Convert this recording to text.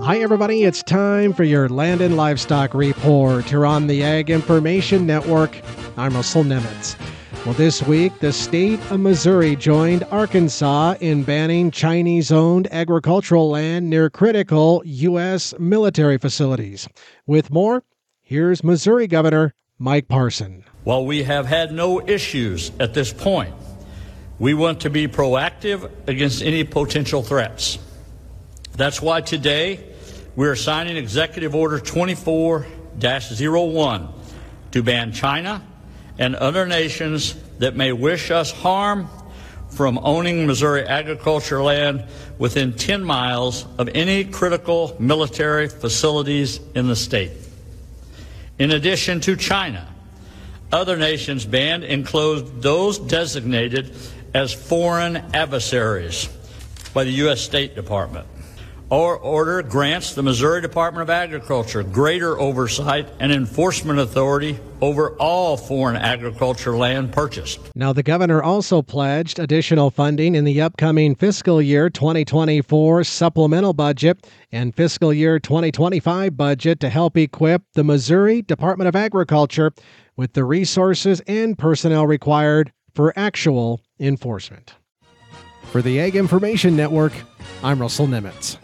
Hi, everybody. It's time for your Land and Livestock Report. You're on the Ag Information Network. I'm Russell Nemitz. Well, this week, the state of Missouri joined Arkansas in banning Chinese owned agricultural land near critical U.S. military facilities. With more, here's Missouri Governor Mike Parson. While we have had no issues at this point, we want to be proactive against any potential threats. That's why today we are signing Executive Order 24 01 to ban China and other nations that may wish us harm from owning Missouri agriculture land within 10 miles of any critical military facilities in the state. In addition to China, other nations banned closed those designated as foreign adversaries by the U.S. State Department. Our order grants the Missouri Department of Agriculture greater oversight and enforcement authority over all foreign agriculture land purchased. Now, the governor also pledged additional funding in the upcoming fiscal year 2024 supplemental budget and fiscal year 2025 budget to help equip the Missouri Department of Agriculture with the resources and personnel required for actual enforcement. For the Ag Information Network, I'm Russell Nemitz.